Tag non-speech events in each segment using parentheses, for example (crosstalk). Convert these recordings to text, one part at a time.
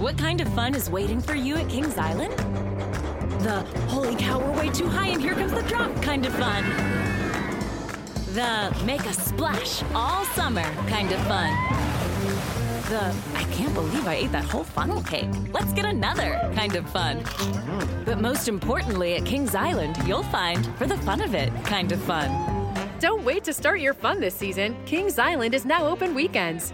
What kind of fun is waiting for you at Kings Island? The holy cow, we're way too high and here comes the drop kind of fun. The make a splash all summer kind of fun. The I can't believe I ate that whole funnel cake. Let's get another kind of fun. But most importantly, at Kings Island, you'll find for the fun of it kind of fun. Don't wait to start your fun this season. Kings Island is now open weekends.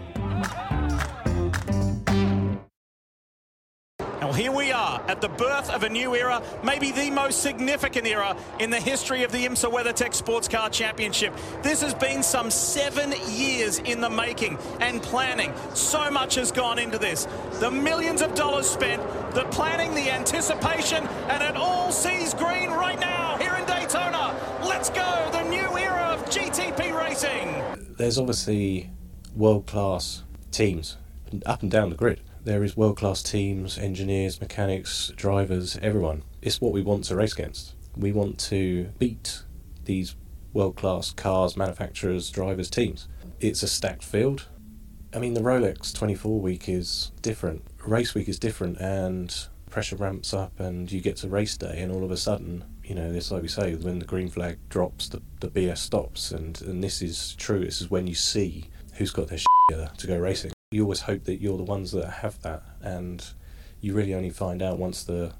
Well, here we are at the birth of a new era, maybe the most significant era in the history of the IMSA WeatherTech Sports Car Championship. This has been some seven years in the making and planning. So much has gone into this. The millions of dollars spent, the planning, the anticipation, and it all sees green right now here in Daytona. Let's go, the new era of GTP racing. There's obviously world class teams up and down the grid there is world class teams, engineers, mechanics, drivers, everyone. It's what we want to race against. We want to beat these world class cars, manufacturers, drivers, teams. It's a stacked field. I mean, the Rolex 24 week is different. Race week is different, and pressure ramps up, and you get to race day, and all of a sudden, you know, it's like we say, when the green flag drops, the, the BS stops, and, and this is true. This is when you see who's got their shit together to go racing you always hope that you're the ones that have that, and you really only find out once the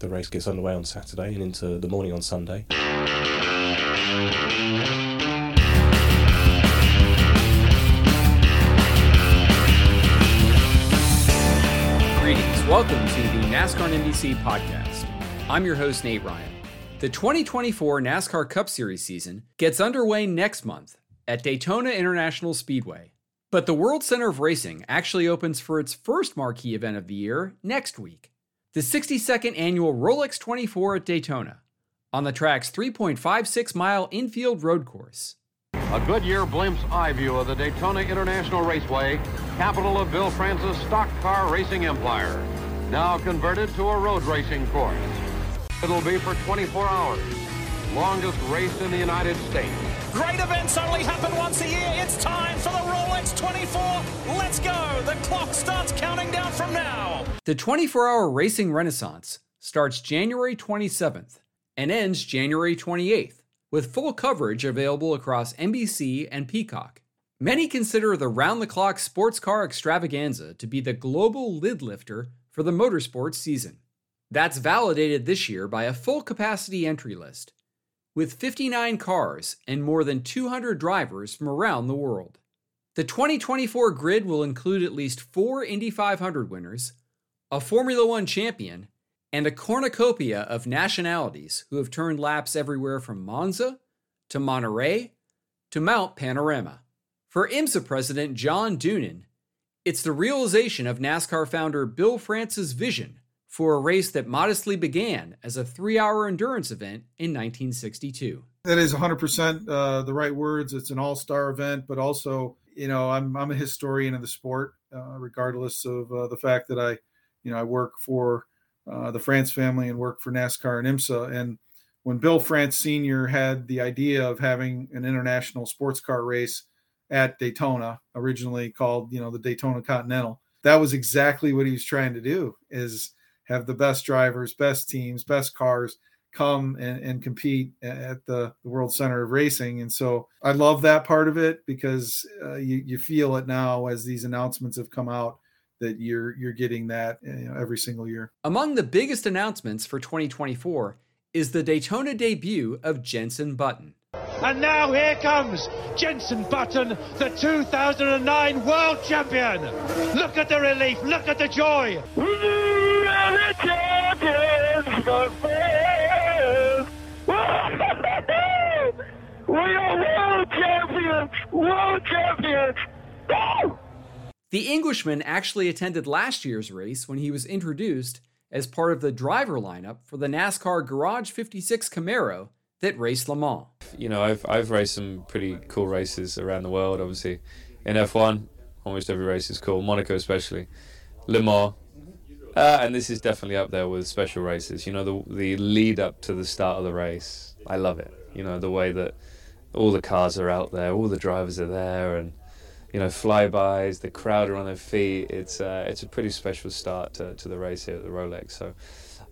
the race gets underway on Saturday and into the morning on Sunday. Greetings. Welcome to the NASCAR NBC podcast. I'm your host, Nate Ryan. The 2024 NASCAR Cup Series season gets underway next month at Daytona International Speedway. But the World Center of Racing actually opens for its first marquee event of the year next week the 62nd annual Rolex 24 at Daytona on the track's 3.56 mile infield road course. A Goodyear blimps eye view of the Daytona International Raceway, capital of Bill France's stock car racing empire, now converted to a road racing course. It'll be for 24 hours, longest race in the United States. Great events only happen once a year. It's time for the Rolex 24. Let's go. The clock starts counting down from now. The 24 hour racing renaissance starts January 27th and ends January 28th, with full coverage available across NBC and Peacock. Many consider the round the clock sports car extravaganza to be the global lid lifter for the motorsports season. That's validated this year by a full capacity entry list with 59 cars and more than 200 drivers from around the world. The 2024 grid will include at least four Indy 500 winners, a Formula One champion, and a cornucopia of nationalities who have turned laps everywhere from Monza to Monterey to Mount Panorama. For IMSA President John Doonan, it's the realization of NASCAR founder Bill France's vision for a race that modestly began as a three hour endurance event in 1962. That is 100% uh, the right words. It's an all star event, but also, you know, I'm, I'm a historian of the sport, uh, regardless of uh, the fact that I, you know, I work for uh, the France family and work for NASCAR and IMSA. And when Bill France Sr. had the idea of having an international sports car race at Daytona, originally called, you know, the Daytona Continental, that was exactly what he was trying to do is have the best drivers, best teams, best cars come and, and compete at the, the, World Center of Racing. And so I love that part of it because uh, you, you feel it now as these announcements have come out that you're you're getting that you know, every single year. Among the biggest announcements for 2024 is the Daytona debut of Jenson Button. And now here comes Jenson Button, the 2009 World Champion. Look at the relief, look at the joy we are world champions, world champions. Woo! The Englishman actually attended last year's race when he was introduced as part of the driver lineup for the NASCAR Garage 56 Camaro that raced Le Mans. You know, I've I've raced some pretty cool races around the world. Obviously, in F1, almost every race is cool. Monaco, especially, Le Mans, uh, and this is definitely up there with special races. You know, the the lead up to the start of the race. I love it. You know, the way that all the cars are out there, all the drivers are there, and you know, flybys, the crowd are on their feet. It's uh, it's a pretty special start to, to the race here at the Rolex. So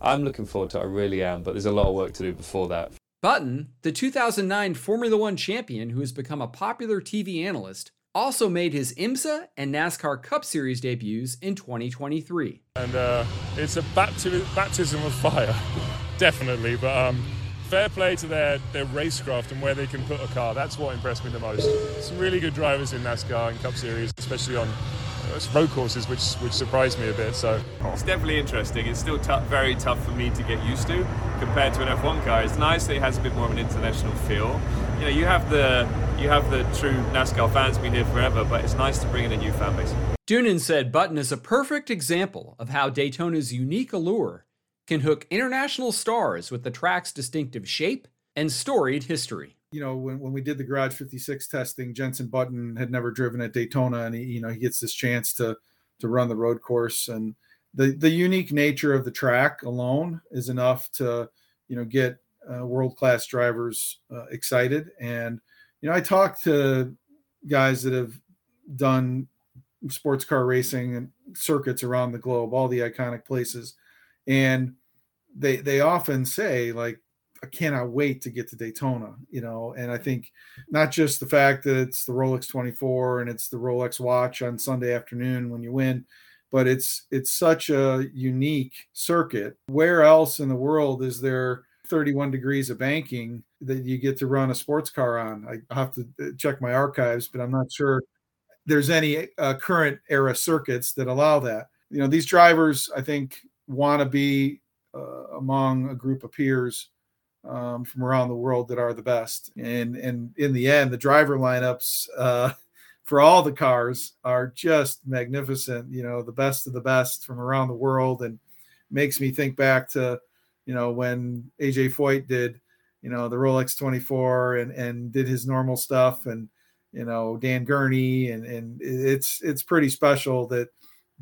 I'm looking forward to it. I really am. But there's a lot of work to do before that. Button, the 2009 Formula One champion who has become a popular TV analyst, also made his IMSA and NASCAR Cup Series debuts in 2023. And uh, it's a baptism of fire, (laughs) definitely. But um, fair play to their, their racecraft and where they can put a car. That's what impressed me the most. Some really good drivers in NASCAR and Cup Series, especially on uh, road courses, which which surprised me a bit. So it's definitely interesting. It's still t- very tough for me to get used to compared to an F1 car. It's nice that it has a bit more of an international feel. You know, you have the you have the true NASCAR fans been here forever, but it's nice to bring in a new fan base. Doonan said Button is a perfect example of how Daytona's unique allure can hook international stars with the track's distinctive shape and storied history. You know, when, when we did the Garage 56 testing, Jenson Button had never driven at Daytona, and he, you know, he gets this chance to to run the road course, and the the unique nature of the track alone is enough to, you know, get uh, world class drivers uh, excited. And you know, I talked to guys that have done sports car racing and circuits around the globe, all the iconic places, and they they often say like I cannot wait to get to Daytona, you know. And I think not just the fact that it's the Rolex 24 and it's the Rolex watch on Sunday afternoon when you win, but it's it's such a unique circuit. Where else in the world is there 31 degrees of banking that you get to run a sports car on? I have to uh, check my archives, but I'm not sure there's any uh, current era circuits that allow that. You know, these drivers I think want to be uh, among a group of peers um, from around the world that are the best. And and in the end, the driver lineups uh, (laughs) for all the cars are just magnificent. You know, the best of the best from around the world, and makes me think back to you know when AJ Foyt did you know the Rolex 24 and and did his normal stuff and you know Dan Gurney and and it's it's pretty special that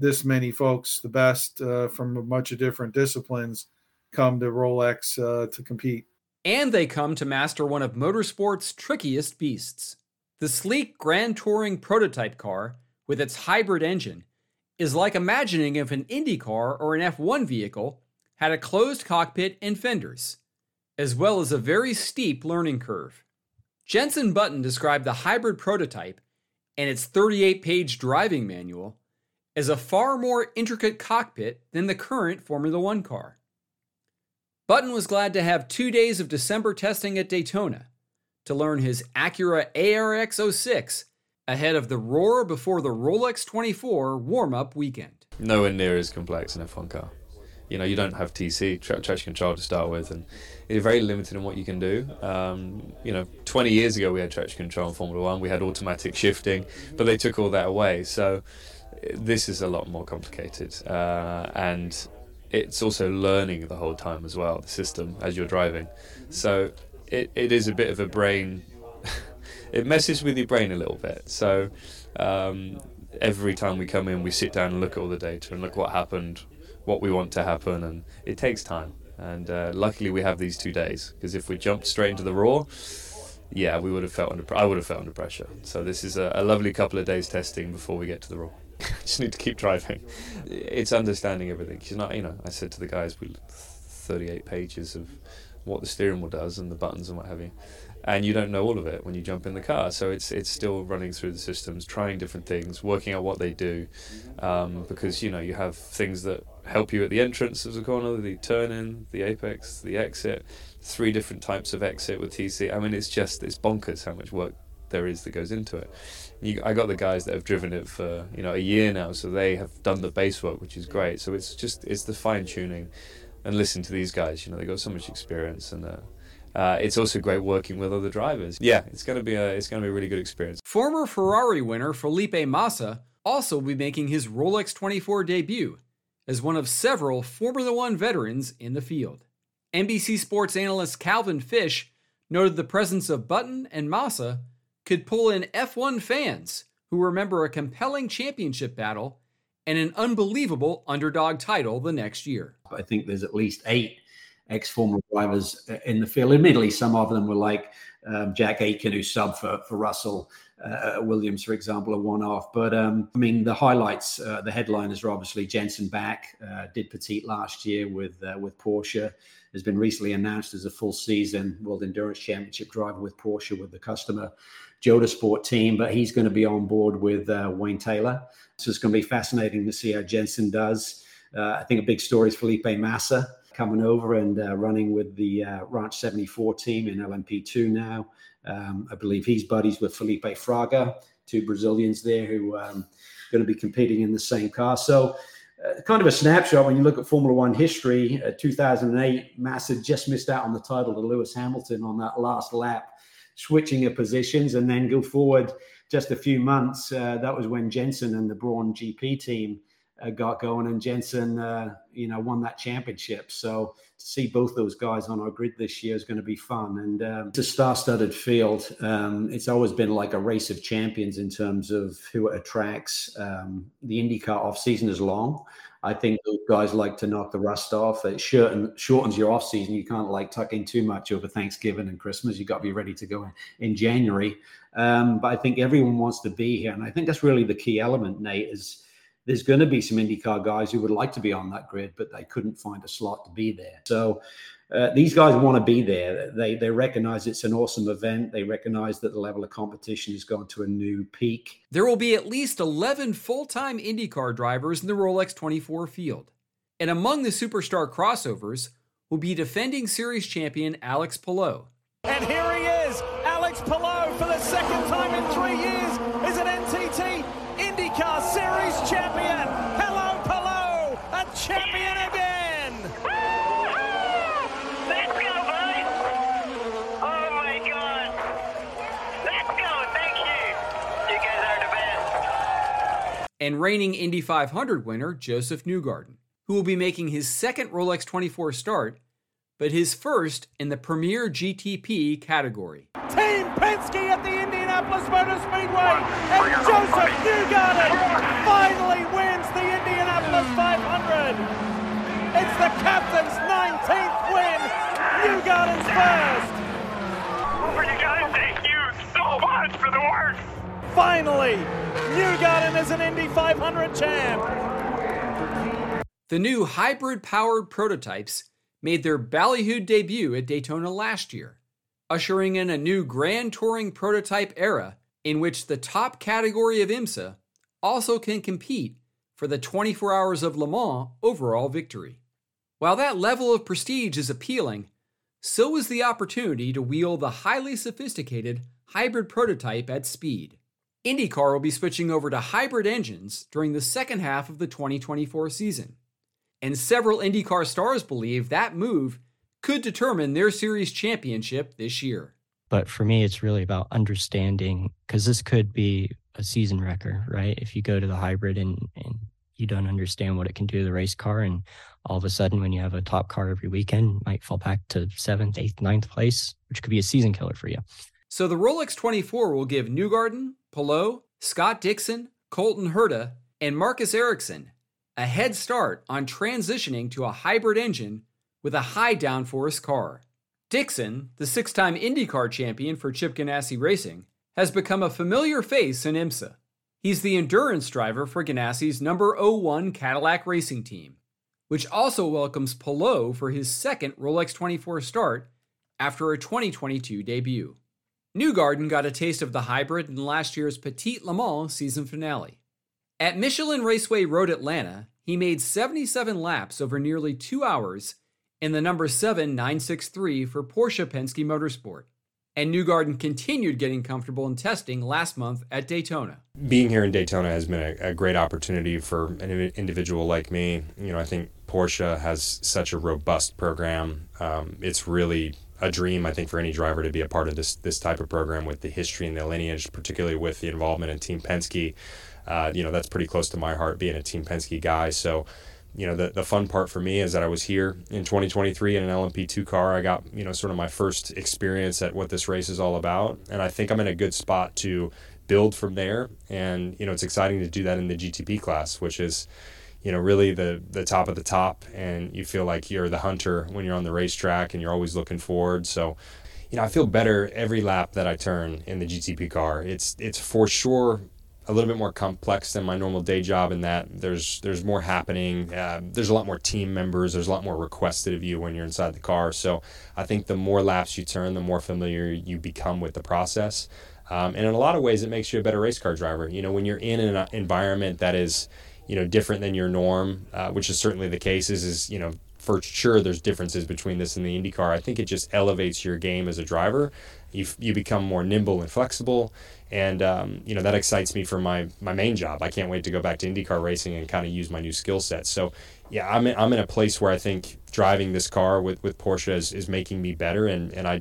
this many folks the best uh, from a bunch of different disciplines come to Rolex uh, to compete and they come to master one of motorsport's trickiest beasts. The sleek Grand Touring prototype car, with its hybrid engine, is like imagining if an Indy car or an F1 vehicle had a closed cockpit and fenders, as well as a very steep learning curve. Jenson Button described the hybrid prototype and its 38 page driving manual as a far more intricate cockpit than the current Formula One car. Button was glad to have two days of December testing at Daytona to learn his Acura ARX 06 ahead of the roar before the Rolex 24 warm up weekend. Nowhere near as complex an F1 car. You know, you don't have TC, traction control to start with, and it's very limited in what you can do. Um, you know, 20 years ago we had traction control in Formula One, we had automatic shifting, but they took all that away. So this is a lot more complicated. Uh, and it's also learning the whole time as well, the system as you're driving. So it, it is a bit of a brain, (laughs) it messes with your brain a little bit. So um, every time we come in, we sit down and look at all the data and look what happened, what we want to happen, and it takes time. And uh, luckily, we have these two days because if we jumped straight into the Roar, yeah, we would have felt under. I would have felt under pressure. So this is a, a lovely couple of days testing before we get to the Roar. (laughs) just need to keep driving. It's understanding everything. You're not, you know, I said to the guys, we 38 pages of what the steering wheel does and the buttons and what have you, and you don't know all of it when you jump in the car. So it's it's still running through the systems, trying different things, working out what they do, um, because you know you have things that help you at the entrance of the corner, the turn in, the apex, the exit, three different types of exit with TC. I mean, it's just it's bonkers how much work there is that goes into it you, I got the guys that have driven it for you know a year now, so they have done the base work, which is great. So it's just it's the fine tuning, and listen to these guys. You know they got so much experience, and uh, uh, it's also great working with other drivers. Yeah, it's gonna be a it's gonna be a really good experience. Former Ferrari winner Felipe Massa also will be making his Rolex 24 debut as one of several Formula One veterans in the field. NBC Sports analyst Calvin Fish noted the presence of Button and Massa could pull in F1 fans who remember a compelling championship battle and an unbelievable underdog title the next year. I think there's at least eight ex former drivers in the field. Admittedly, some of them were like um, Jack Aitken, who subbed for, for Russell uh, Williams, for example, a one off. But um, I mean, the highlights, uh, the headliners are obviously Jenson back, uh, did Petit last year with, uh, with Porsche, has been recently announced as a full season World Endurance Championship driver with Porsche with the customer Jota Sport team, but he's going to be on board with uh, Wayne Taylor. So it's going to be fascinating to see how Jenson does. Uh, I think a big story is Felipe Massa coming over and uh, running with the uh, Ranch 74 team in LMP2 now. Um, I believe he's buddies with Felipe Fraga, two Brazilians there who are um, going to be competing in the same car. So, uh, kind of a snapshot when you look at Formula One history. Uh, 2008, Massa just missed out on the title to Lewis Hamilton on that last lap, switching of positions, and then go forward just a few months. Uh, that was when Jenson and the Brawn GP team uh, got going, and Jenson, uh, you know, won that championship. So to see both those guys on our grid this year is going to be fun. And um, it's a star-studded field. Um, it's always been like a race of champions in terms of who it attracts. Um, the IndyCar off-season is long. I think those guys like to knock the rust off. It shorten, shortens your off season. You can't like tuck in too much over Thanksgiving and Christmas. You got to be ready to go in, in January. Um, but I think everyone wants to be here, and I think that's really the key element. Nate is there's going to be some IndyCar guys who would like to be on that grid, but they couldn't find a slot to be there. So uh, these guys want to be there. They they recognize it's an awesome event. They recognize that the level of competition has gone to a new peak. There will be at least 11 full-time IndyCar drivers in the Rolex 24 field. And among the superstar crossovers will be defending series champion Alex Palou. And here he is, Alex Palou for the second time in 3 years is an NTT IndyCar Series champion. Hello, Palou, a champion again. Let's go, boys! Oh my god! Let's go, thank you! You guys are the best! And reigning Indy 500 winner Josef Newgarden, who will be making his second Rolex 24 start, but his first in the Premier GTP category. Team Penske at the Indianapolis Motor Speedway, and Josef Newgarden finally wins the Indianapolis 500. It's the captain's 19th win. Newgarden's first. For you guys, thank you so much for the work! Finally, Newgarden is an Indy 500 champ. The new hybrid powered prototypes made their ballyhooed debut at Daytona last year, ushering in a new Grand Touring prototype era in which the top category of IMSA also can compete for the 24 Hours of Le Mans overall victory. While that level of prestige is appealing, so is the opportunity to wield the highly sophisticated hybrid prototype at speed. IndyCar will be switching over to hybrid engines during the second half of the 2024 season and several IndyCar stars believe that move could determine their series championship this year. But for me, it's really about understanding because this could be a season wrecker, right? If you go to the hybrid and, and you don't understand what it can do to the race car, and all of a sudden, when you have a top car every weekend, might fall back to seventh, eighth, ninth place, which could be a season killer for you. So the Rolex 24 will give Newgarden, Palou, Scott Dixon, Colton Herta, and Marcus Ericsson a head start on transitioning to a hybrid engine with a high downforce car. Dixon, the six time IndyCar champion for Chip Ganassi Racing, has become a familiar face in IMSA. He's the endurance driver for Ganassi's number 01 Cadillac racing team, which also welcomes Palou for his second Rolex 24 start after a 2022 debut. Newgarden got a taste of the hybrid in last year's Petit Le Mans season finale. At Michelin Raceway Road Atlanta, he made 77 laps over nearly two hours in the number 7963 for Porsche Penske Motorsport. And Newgarden continued getting comfortable in testing last month at Daytona. Being here in Daytona has been a, a great opportunity for an individual like me. You know, I think Porsche has such a robust program. Um, it's really a dream, I think, for any driver to be a part of this this type of program with the history and the lineage, particularly with the involvement in Team Penske. uh, you know, that's pretty close to my heart being a Team Penske guy. So, you know, the, the fun part for me is that I was here in 2023 in an LMP2 car. I got, you know, sort of my first experience at what this race is all about. And I think I'm in a good spot to build from there. And, you know, it's exciting to do that in the GTP class, which is, you know, really the, the top of the top. And you feel like you're the hunter when you're on the racetrack and you're always looking forward. So, you know, I feel better every lap that I turn in the GTP car. It's, it's for sure a little bit more complex than my normal day job in that there's there's more happening. Uh, there's a lot more team members. There's a lot more requested of you when you're inside the car. So I think the more laps you turn, the more familiar you become with the process. Um, and in a lot of ways, it makes you a better race car driver. You know, when you're in an environment that is, you know, different than your norm, uh, which is certainly the case. Is is you know for sure there's differences between this and the IndyCar. I think it just elevates your game as a driver. You you become more nimble and flexible and um, you know that excites me for my my main job. I can't wait to go back to IndyCar racing and kind of use my new skill set. So yeah, I'm in, I'm in a place where I think driving this car with with Porsche is, is making me better, and and I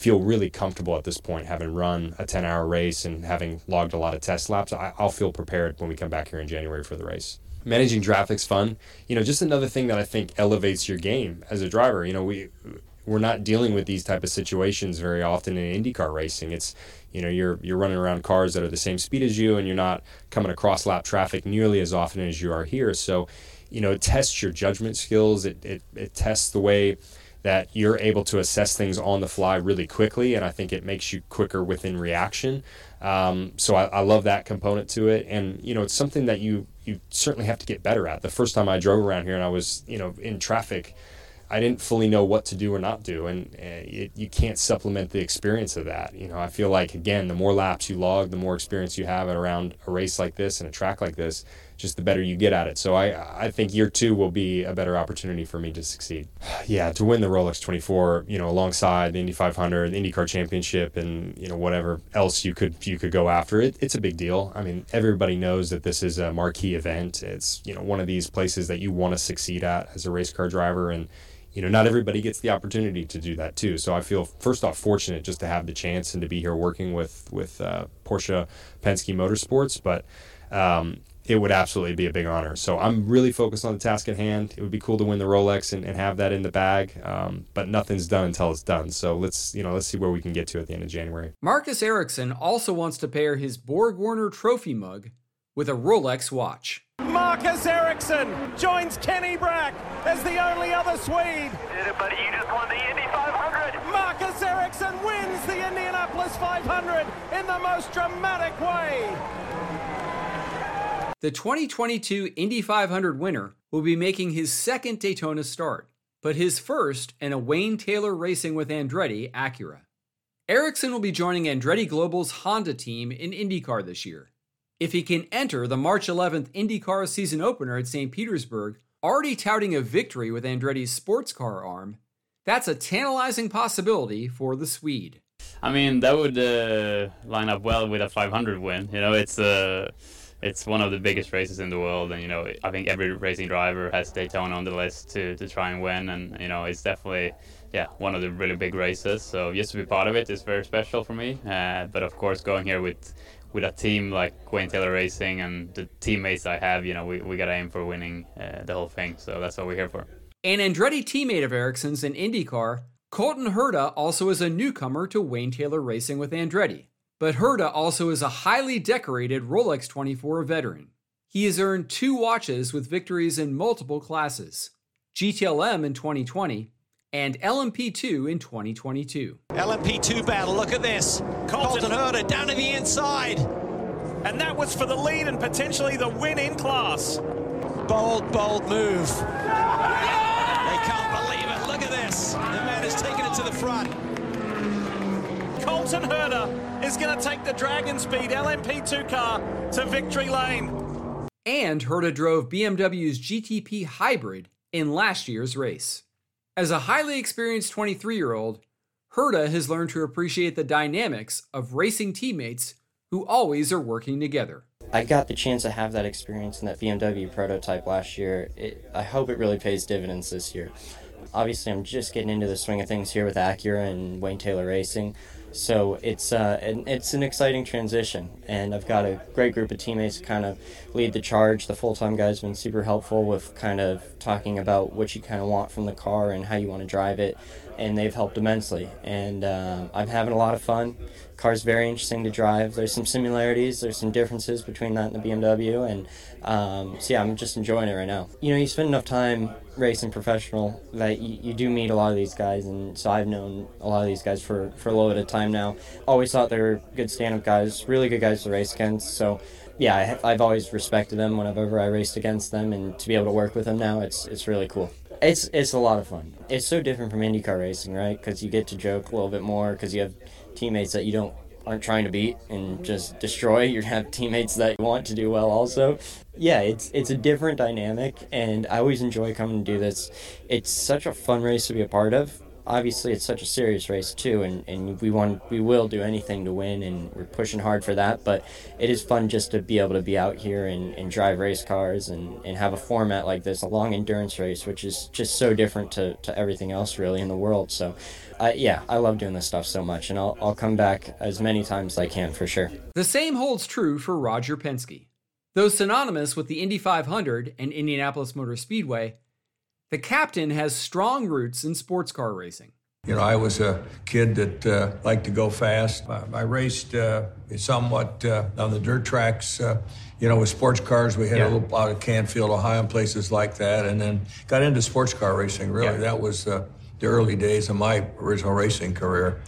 feel really comfortable at this point, having run a 10 hour race and having logged a lot of test laps. I, I'll feel prepared when we come back here in January for the race managing traffic's fun. You know, just another thing that I think elevates your game as a driver. You know, we we're not dealing with these type of situations very often in IndyCar racing. It's you know you're you're running around cars that are the same speed as you and you're not coming across lap traffic nearly as often as you are here so you know it tests your judgment skills it, it, it tests the way that you're able to assess things on the fly really quickly and i think it makes you quicker within reaction. Um, so I, I love that component to it. And you know it's something that you you certainly have to get better at. The first time i drove around here and i was you know in traffic I didn't fully know what to do or not do, and uh, it, you can't supplement the experience of that. You know, I feel like again, the more laps you log, the more experience you have around a race like this and a track like this, just the better you get at it. So I, I think year two will be a better opportunity for me to succeed. (sighs) yeah, to win the Rolex 24, you know, alongside the Indy 500, the IndyCar Championship, and you know whatever else you could you could go after it. It's a big deal. I mean, everybody knows that this is a marquee event. It's you know one of these places that you want to succeed at as a race car driver and you know, not everybody gets the opportunity to do that too. So I feel first off fortunate just to have the chance and to be here working with with uh, Porsche Penske Motorsports, but um, it would absolutely be a big honor. So I'm really focused on the task at hand. It would be cool to win the Rolex and, and have that in the bag, um, but nothing's done until it's done. So let's you know let's see where we can get to at the end of January. Marcus Ericsson also wants to pair his Borg Warner Trophy mug with a Rolex watch. Marcus Ericsson joins Kenny Brack as the only other Swede. Did it, buddy. You just won the Indy 500. Marcus Ericsson wins the Indianapolis 500 in the most dramatic way. The 2022 Indy 500 winner will be making his second Daytona start, but his first in a Wayne Taylor Racing with Andretti Acura. Ericsson will be joining Andretti Global's Honda team in IndyCar this year. If he can enter the March 11th IndyCar season opener at St. Petersburg, already touting a victory with Andretti's sports car arm, that's a tantalizing possibility for the Swede. I mean, that would uh, line up well with a 500 win. You know, it's uh, it's one of the biggest races in the world, and you know, I think every racing driver has Daytona on the list to, to try and win, and you know, it's definitely yeah one of the really big races. So just to be part of it is very special for me. Uh, but of course, going here with with a team like Wayne Taylor Racing and the teammates I have, you know, we, we got to aim for winning uh, the whole thing. So that's what we're here for. An Andretti teammate of Ericsson's in IndyCar, Colton Herta also is a newcomer to Wayne Taylor Racing with Andretti. But Herta also is a highly decorated Rolex 24 veteran. He has earned two watches with victories in multiple classes GTLM in 2020 and LMP2 in 2022. LMP2 battle, look at this. Colton, Colton Herta down to the inside. And that was for the lead and potentially the win in class. Bold, bold move. They can't believe it. Look at this. The man has taken it to the front. Colton Herta is going to take the DragonSpeed LMP2 car to victory lane. And Herta drove BMW's GTP Hybrid in last year's race. As a highly experienced 23 year old, Herta has learned to appreciate the dynamics of racing teammates who always are working together. I got the chance to have that experience in that BMW prototype last year. It, I hope it really pays dividends this year. Obviously, I'm just getting into the swing of things here with Acura and Wayne Taylor Racing, So it's uh, an, it's an exciting transition, and I've got a great group of teammates to kind of lead the charge. The full time guy's been super helpful with kind of talking about what you kind of want from the car and how you want to drive it, and they've helped immensely. And uh, I'm having a lot of fun. Car's very interesting to drive. There's some similarities. There's some differences between that and the BMW, and um, so yeah, I'm just enjoying it right now. You know, you spend enough time racing professional that you, you do meet a lot of these guys, and so I've known a lot of these guys for for a little bit of time now. Always thought they were good stand-up guys, really good guys to race against. So yeah, I, I've always respected them whenever I raced against them, and to be able to work with them now, it's it's really cool. It's it's a lot of fun. It's so different from IndyCar racing, right? Because you get to joke a little bit more because you have teammates that you don't aren't trying to beat and just destroy. You have teammates that want to do well also. Yeah, it's it's a different dynamic and I always enjoy coming to do this. It's such a fun race to be a part of. Obviously it's such a serious race too and, and we want we will do anything to win and we're pushing hard for that, but it is fun just to be able to be out here and, and drive race cars and, and have a format like this, a long endurance race, which is just so different to, to everything else really in the world. So I, yeah, I love doing this stuff so much, and I'll, I'll come back as many times as I can for sure. The same holds true for Roger Penske. Though synonymous with the Indy 500 and Indianapolis Motor Speedway, the captain has strong roots in sports car racing. You know, I was a kid that uh, liked to go fast. I, I raced uh, somewhat uh, on the dirt tracks. Uh, you know, with sports cars, we had yeah. a little out of Canfield, Ohio, and places like that, and then got into sports car racing. Really, yeah. that was uh, the early days of my original racing career.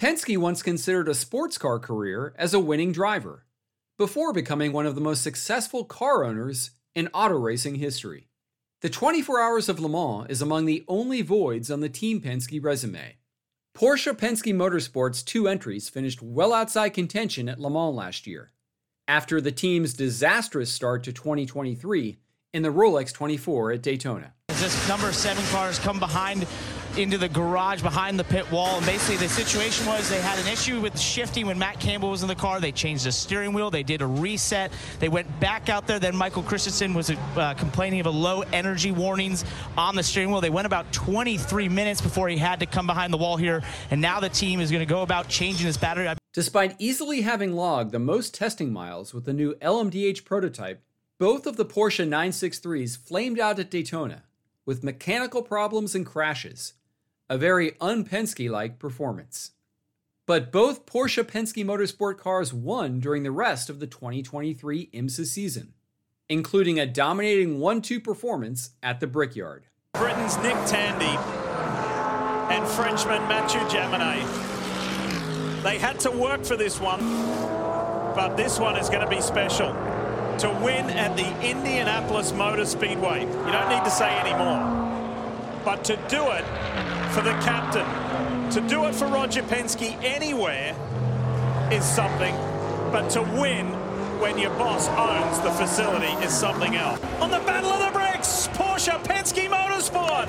Penske once considered a sports car career as a winning driver, before becoming one of the most successful car owners in auto racing history. The 24 Hours of Le Mans is among the only voids on the Team Penske resume. Porsche Penske Motorsport's two entries finished well outside contention at Le Mans last year, after the team's disastrous start to 2023 in the Rolex 24 at Daytona. As this number seven cars come behind into the garage behind the pit wall. And basically, the situation was they had an issue with shifting when Matt Campbell was in the car. They changed the steering wheel. They did a reset. They went back out there. Then Michael Christensen was uh, complaining of a low energy warnings on the steering wheel. They went about 23 minutes before he had to come behind the wall here. And now the team is going to go about changing this battery. Despite easily having logged the most testing miles with the new LMDH prototype, both of the Porsche 963s flamed out at Daytona with mechanical problems and crashes a very un-Penske like performance. But both Porsche Penske Motorsport cars won during the rest of the 2023 IMSA season, including a dominating 1 2 performance at the Brickyard. Britain's Nick Tandy and Frenchman Mathieu Jaminet. They had to work for this one, but this one is going to be special. To win at the Indianapolis Motor Speedway. You don't need to say any more. But to do it for the captain. To do it for Roger Penske anywhere is something, but to win when your boss owns the facility is something else. On the Battle of the Bricks, Porsche Penske Motorsport.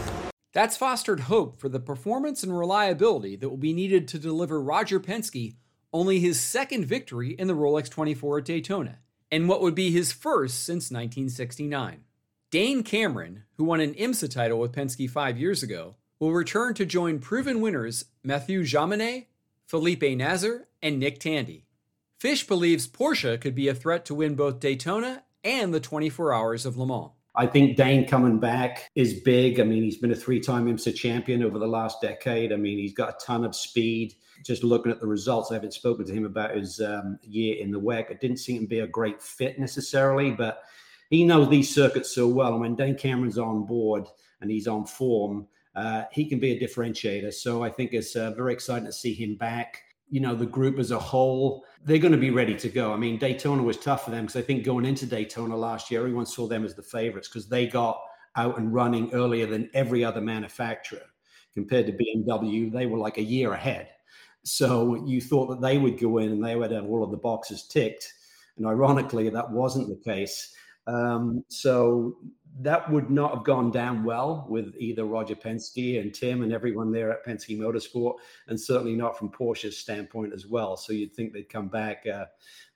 That's fostered hope for the performance and reliability that will be needed to deliver Roger Penske only his second victory in the Rolex 24 at Daytona, and what would be his first since 1969. Dane Cameron, who won an IMSA title with Penske five years ago, will return to join proven winners Mathieu Jaminet, Felipe Nasr, and Nick Tandy. Fish believes Porsche could be a threat to win both Daytona and the 24 Hours of Le Mans. I think Dane coming back is big. I mean, he's been a three time IMSA champion over the last decade. I mean, he's got a ton of speed. Just looking at the results, I haven't spoken to him about his um, year in the WEC. It didn't seem to be a great fit necessarily, but he knows these circuits so well. And when Dane Cameron's on board and he's on form, uh, he can be a differentiator. So I think it's uh, very exciting to see him back. You know, the group as a whole, they're going to be ready to go. I mean, Daytona was tough for them because I think going into Daytona last year, everyone saw them as the favorites because they got out and running earlier than every other manufacturer. Compared to BMW, they were like a year ahead. So you thought that they would go in and they would have all of the boxes ticked. And ironically, that wasn't the case. Um, so that would not have gone down well with either Roger Penske and Tim and everyone there at Penske Motorsport, and certainly not from Porsche's standpoint as well. So you'd think they'd come back uh,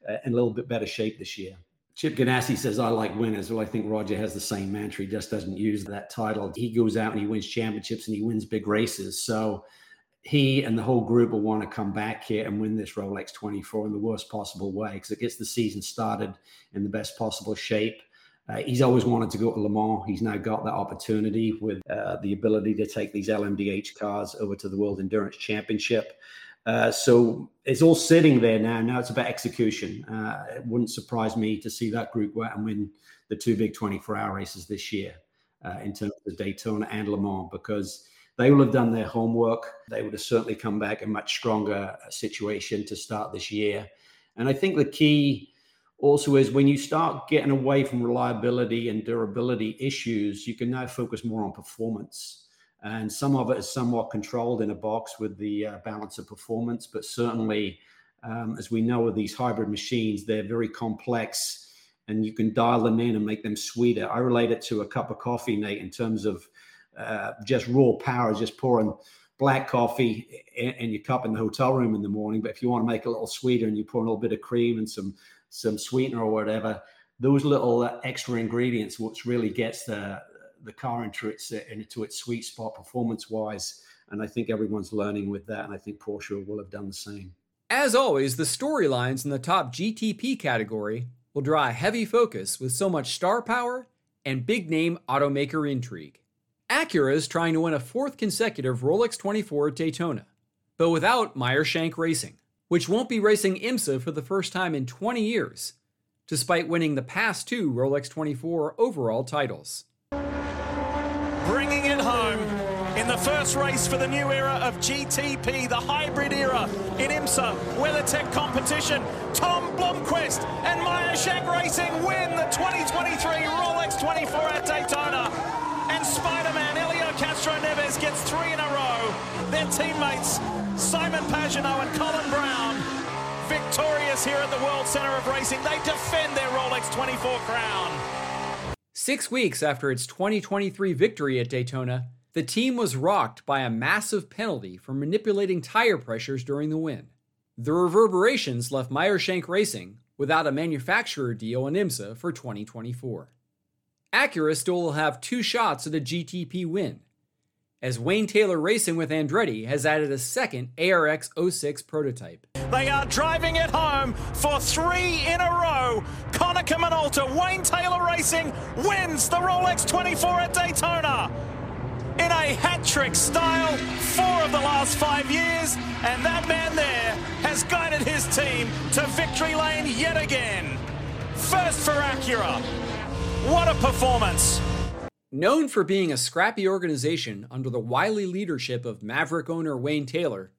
uh in a little bit better shape this year. Chip Ganassi says, I like winners. Well, I think Roger has the same mantra. He just doesn't use that title. He goes out and he wins championships and he wins big races. So he and the whole group will want to come back here and win this Rolex 24 in the worst possible way because it gets the season started in the best possible shape. Uh, he's always wanted to go to Le Mans. He's now got that opportunity with uh, the ability to take these LMDH cars over to the World Endurance Championship. Uh, so it's all sitting there now. Now it's about execution. Uh, it wouldn't surprise me to see that group and win the two big 24 hour races this year uh, in terms of Daytona and Le Mans because they will have done their homework. They would have certainly come back in a much stronger situation to start this year. And I think the key also is when you start getting away from reliability and durability issues, you can now focus more on performance. And some of it is somewhat controlled in a box with the uh, balance of performance, but certainly, um, as we know with these hybrid machines, they're very complex and you can dial them in and make them sweeter. I relate it to a cup of coffee, Nate, in terms of uh, just raw power, just pouring black coffee in, in, your cup in the hotel room in the morning. But if you want to make it a little sweeter and you pour a little bit of cream and some some sweetener or whatever, those little uh, extra ingredients, which really gets the the car into its uh, into its sweet spot performance wise. And I think everyone's learning with that, and I think Porsche will have done the same. As always, the storylines in the top GTP category will draw a heavy focus with so much star power and big name automaker intrigue. Acura is trying to win a fourth consecutive Rolex 24 at Daytona, but without Meyer Shank Racing which won't be racing IMSA for the first time in 20 years, despite winning the past two Rolex 24 overall titles. Bringing it home in the first race for the new era of GTP, the hybrid era in IMSA WeatherTech competition. Tom Blomqvist and Meyer Shank Racing win the 2023 Rolex 24 at Daytona. And Spider-Man Helio Castroneves gets three in a row. Their teammates Simon Pagenaud and Colin Braun victorious here at the World Center of Racing. They defend their Rolex 24 crown. Six weeks after its 2023 victory at Daytona, the team was rocked by a massive penalty for manipulating tire pressures during the win. The reverberations left Meyer Shank Racing without a manufacturer deal in IMSA for 2024. Acura still will have two shots at a GTP win, as Wayne Taylor Racing with Andretti has added a second ARX 06 prototype. They are driving it home for three in a row. Konica Minolta, Wayne Taylor Racing wins the Rolex 24 at Daytona. In a hat trick style, four of the last five years, and that man there has guided his team to victory lane yet again. First for Acura. What a performance! Known for being a scrappy organization under the wily leadership of Maverick owner Wayne Taylor,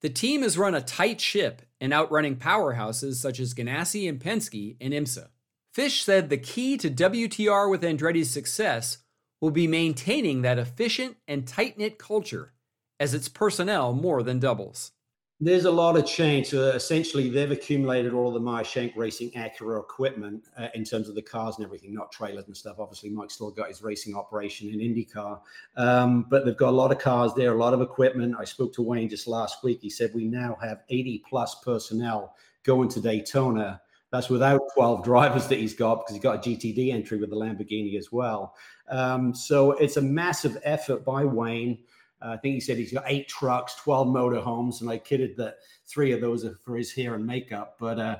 the team has run a tight ship in outrunning powerhouses such as Ganassi and Penske in IMSA. Fish said the key to WTR with Andretti's success will be maintaining that efficient and tight knit culture as its personnel more than doubles. There's a lot of change. Essentially, they've accumulated all of the Meyer Shank Racing Acura equipment uh, in terms of the cars and everything, not trailers and stuff. Obviously, Mike still got his racing operation in IndyCar, um, but they've got a lot of cars there, a lot of equipment. I spoke to Wayne just last week. He said we now have 80 plus personnel going to Daytona. That's without 12 (laughs) drivers that he's got because he's got a GTD entry with the Lamborghini as well. Um, so it's a massive effort by Wayne. Uh, I think he said he's got eight trucks, 12 motorhomes, and I kidded that three of those are for his hair and makeup. But uh,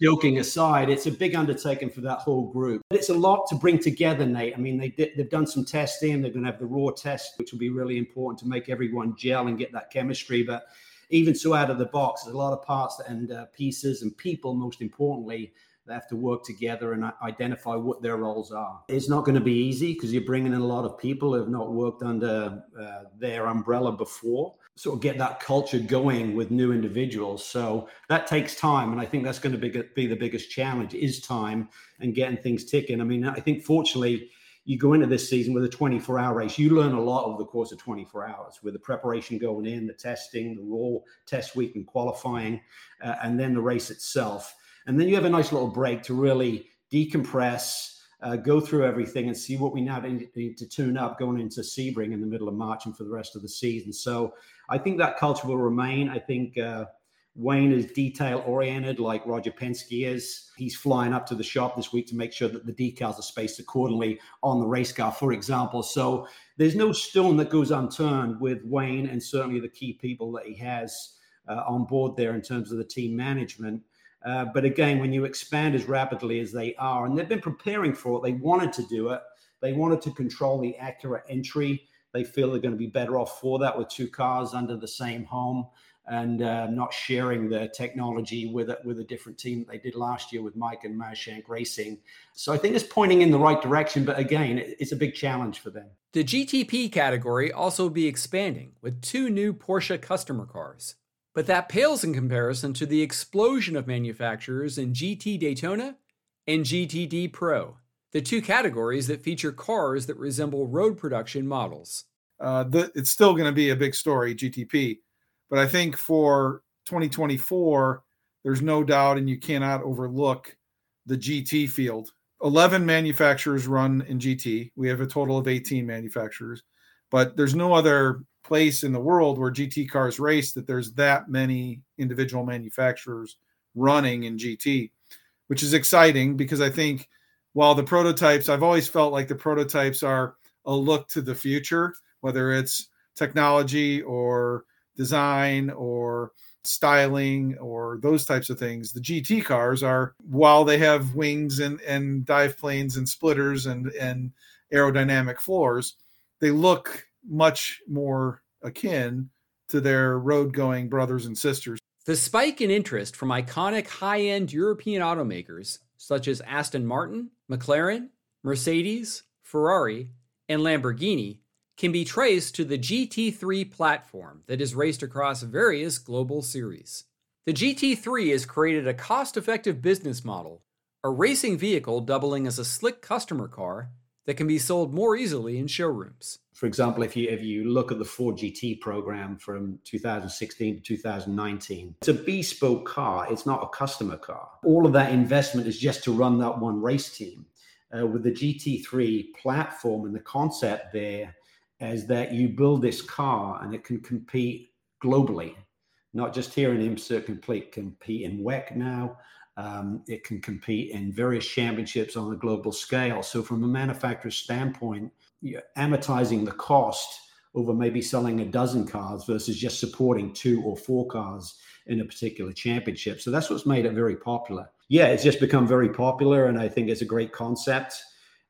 joking aside, it's a big undertaking for that whole group. But it's a lot to bring together, Nate. I mean, they did, they've done some testing. They're going to have the Roar test, which will be really important to make everyone gel and get that chemistry. But even so, out of the box, there's a lot of parts and uh, pieces and people, most importantly, they have to work together and identify what their roles are. It's not going to be easy because you're bringing in a lot of people who have not worked under uh, their umbrella before. Sort of get that culture going with new individuals. So that takes time, and I think that's going to be, be the biggest challenge is time and getting things ticking. I mean, I think fortunately you go into this season with a 24 hour race, you learn a lot over the course of 24 hours with the preparation going in, the testing, the Roar test week and qualifying, uh, and then the race itself. And then you have a nice little break to really decompress, uh, go through everything and see what we now need to tune up going into Sebring in the middle of March and for the rest of the season. So I think that culture will remain. I think uh, Wayne is detail oriented, like Roger Penske is. He's flying up to the shop this week to make sure that the decals are spaced accordingly on the race car, for example. So there's no stone that goes unturned with Wayne and certainly the key people that he has uh, on board there in terms of the team management. Uh, but again, when you expand as rapidly as they are, and they've been preparing for it, they wanted to do it. They wanted to control the Acura entry. They feel they're going to be better off for that with two cars under the same home and uh, not sharing the technology with a, with a different team that they did last year with Mike and Meyer Shank Racing. So I think it's pointing in the right direction, but again, it's a big challenge for them. The GTP category also be expanding with two new Porsche customer cars. But that pales in comparison to the explosion of manufacturers in GT Daytona and GTD Pro, the two categories that feature cars that resemble road production models. Uh, the, it's still going to be a big story, GTP. But I think for 2024, there's no doubt, and you cannot overlook the GT field. 11 manufacturers run in GT. We have a total of 18 manufacturers, but there's no other place in the world where GT cars race that there's that many individual manufacturers running in GT, which is exciting because I think while the prototypes, I've always felt like the prototypes are a look to the future, whether it's technology or design or styling or those types of things. The GT cars are, while they have wings and, and dive planes and splitters and, and aerodynamic floors, they look much more akin to their road going brothers and sisters. The spike in interest from iconic high end European automakers such as Aston Martin, McLaren, Mercedes, Ferrari, and Lamborghini can be traced to the GT3 platform that is raced across various global series. The GT3 has created a cost effective business model, a racing vehicle doubling as a slick customer car that can be sold more easily in showrooms. For example, if you if you look at the Ford GT program from 2016 to 2019, it's a bespoke car. It's not a customer car. All of that investment is just to run that one race team. Uh, with the GT3 platform and the concept there is that you build this car and it can compete globally, not just here in IMSA, can compete in WEC now. Um, it can compete in various championships on a global scale. So, from a manufacturer's standpoint, you're amortizing the cost over maybe selling a dozen cars versus just supporting two or four cars in a particular championship. So, that's what's made it very popular. Yeah, it's just become very popular, and I think it's a great concept.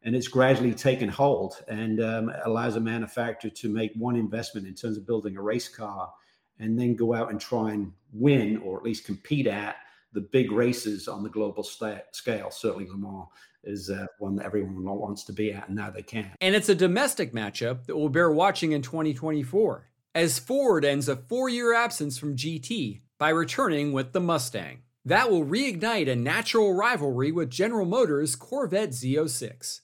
And it's gradually taken hold and um, allows a manufacturer to make one investment in terms of building a race car and then go out and try and win or at least compete at the big races on the global st- scale. Certainly, Le Mans is uh, one that everyone wants to be at, and now they can. And it's a domestic matchup that will bear watching in 2024, as Ford ends a four year absence from GT by returning with the Mustang. That will reignite a natural rivalry with General Motors' Corvette Z06.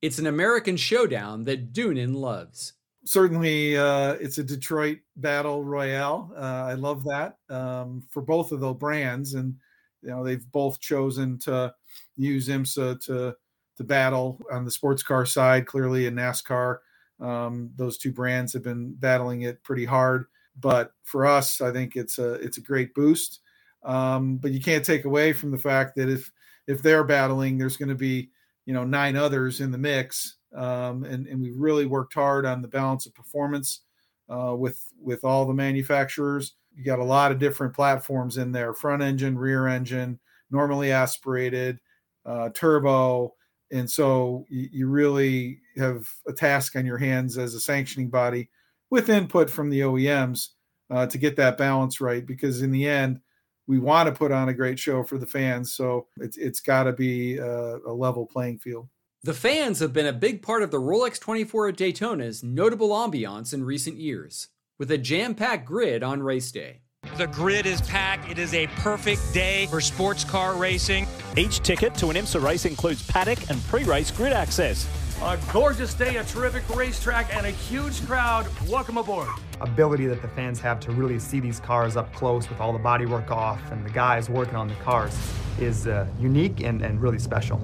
It's an American showdown that Doonan loves certainly uh, it's a Detroit battle royale. Uh, I love that um, for both of those brands, and you know they've both chosen to use IMSA to to battle on the sports car side. Clearly, in NASCAR, um, those two brands have been battling it pretty hard. But for us, I think it's a it's a great boost. Um, but you can't take away from the fact that if if they're battling, there's going to be you know nine others in the mix, um, and and we really worked hard on the balance of performance uh, with with all the manufacturers you got a lot of different platforms in there front engine rear engine normally aspirated uh, turbo. And so you, really have a task on your hands as a sanctioning body with input from the oems uh, to get that balance right because in the end we want to put on a great show for the fans. So it's, it's got to be a, a level playing field. The fans have been a big part of the Rolex 24 at Daytona's notable ambiance in recent years with a jam packed grid on race day. The grid is packed. It is a perfect day for sports car racing. Each ticket to an IMSA race includes paddock and pre race grid access. A gorgeous day, a terrific racetrack, and a huge crowd. Welcome aboard. Ability that the fans have to really see these cars up close with all the bodywork off and the guys working on the cars is uh, unique and, and really special.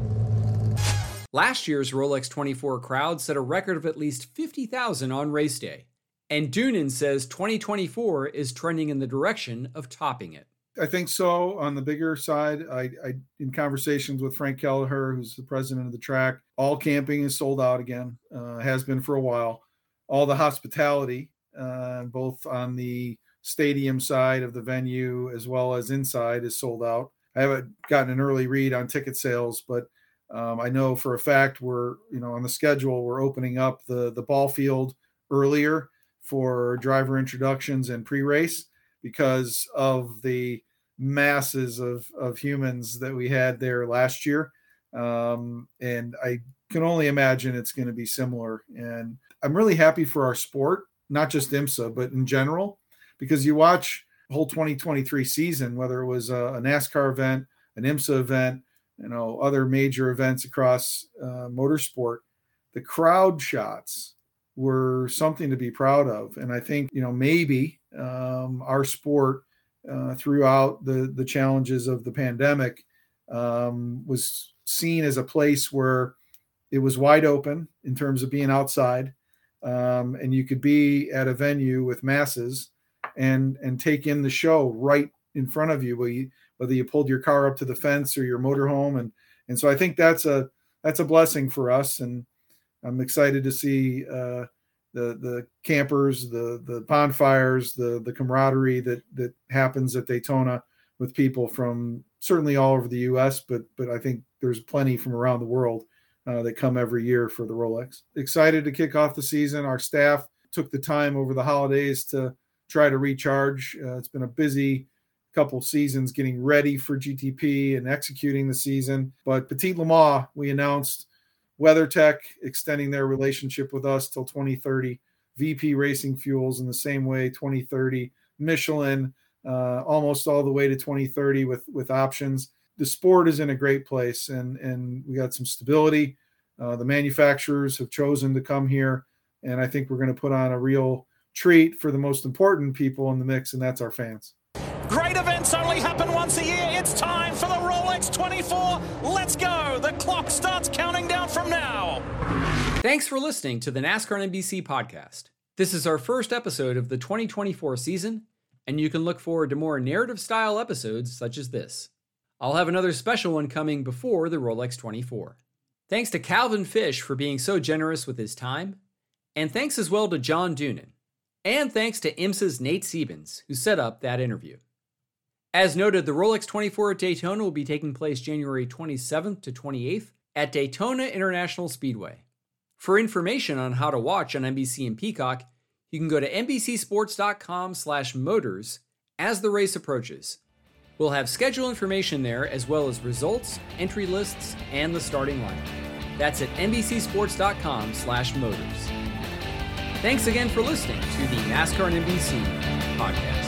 Last year's Rolex 24 crowd set a record of at least 50,000 on race day. And Doonan says 2024 is trending in the direction of topping it. I think so. On the bigger side, I, I in conversations with Frank Kelleher, who's the president of the track, all camping is sold out again. Uh, has been for a while. All the hospitality, uh, both on the stadium side of the venue as well as inside, is sold out. I haven't gotten an early read on ticket sales, but um, I know for a fact we're you know on the schedule we're opening up the the ball field earlier for driver introductions and pre-race because of the masses of of humans that we had there last year. Um, and i can only imagine it's going to be similar. And i'm really happy for our sport not just imsa but in general because you watch the whole 2023 season whether it was a, a nascar event an imsa event you know other major events across uh, motorsport the crowd shots were something to be proud of. And i think you know maybe um, our sport uh, throughout the the challenges of the pandemic um, was seen as a place where it was wide open in terms of being outside um, and you could be at a venue with masses and and take in the show right in front of you, where you whether you pulled your car up to the fence or your motorhome. And and so I think that's a that's a blessing for us. And I'm excited to see uh, the the campers, the the bonfires, the the camaraderie that that happens at Daytona with people from certainly all over the U.S., but but I think there's plenty from around the world uh, that come every year for the Rolex. Excited to kick off the season. Our staff took the time over the holidays to try to recharge. Uh, it's been a busy couple seasons getting ready for GTP and executing the season. But Petit Le Mans, we announced WeatherTech extending their relationship with us till 2030. VP Racing Fuels in the same way, 2030. Michelin, uh, almost all the way to 2030 with with options. The sport is in a great place, and and we got some stability. Uh, the manufacturers have chosen to come here, and I think we're going to put on a real treat for the most important people in the mix, and that's our fans. Great events only happen once a year. Thanks for listening to the NASCAR NBC podcast. This is our first episode of the 2024 season, and you can look forward to more narrative style episodes such as this. I'll have another special one coming before the Rolex 24. Thanks to Calvin Fish for being so generous with his time, and thanks as well to John Doonan. And thanks to IMSA's Nate Siebens, who set up that interview. As noted, the Rolex 24 at Daytona will be taking place January 27th to 28th at Daytona International Speedway. For information on how to watch on NBC and Peacock, you can go to NBCSports.com/motors as the race approaches. We'll have schedule information there as well as results, entry lists, and the starting lineup. That's at NBCSports.com/motors. Thanks again for listening to the NASCAR and NBC podcast.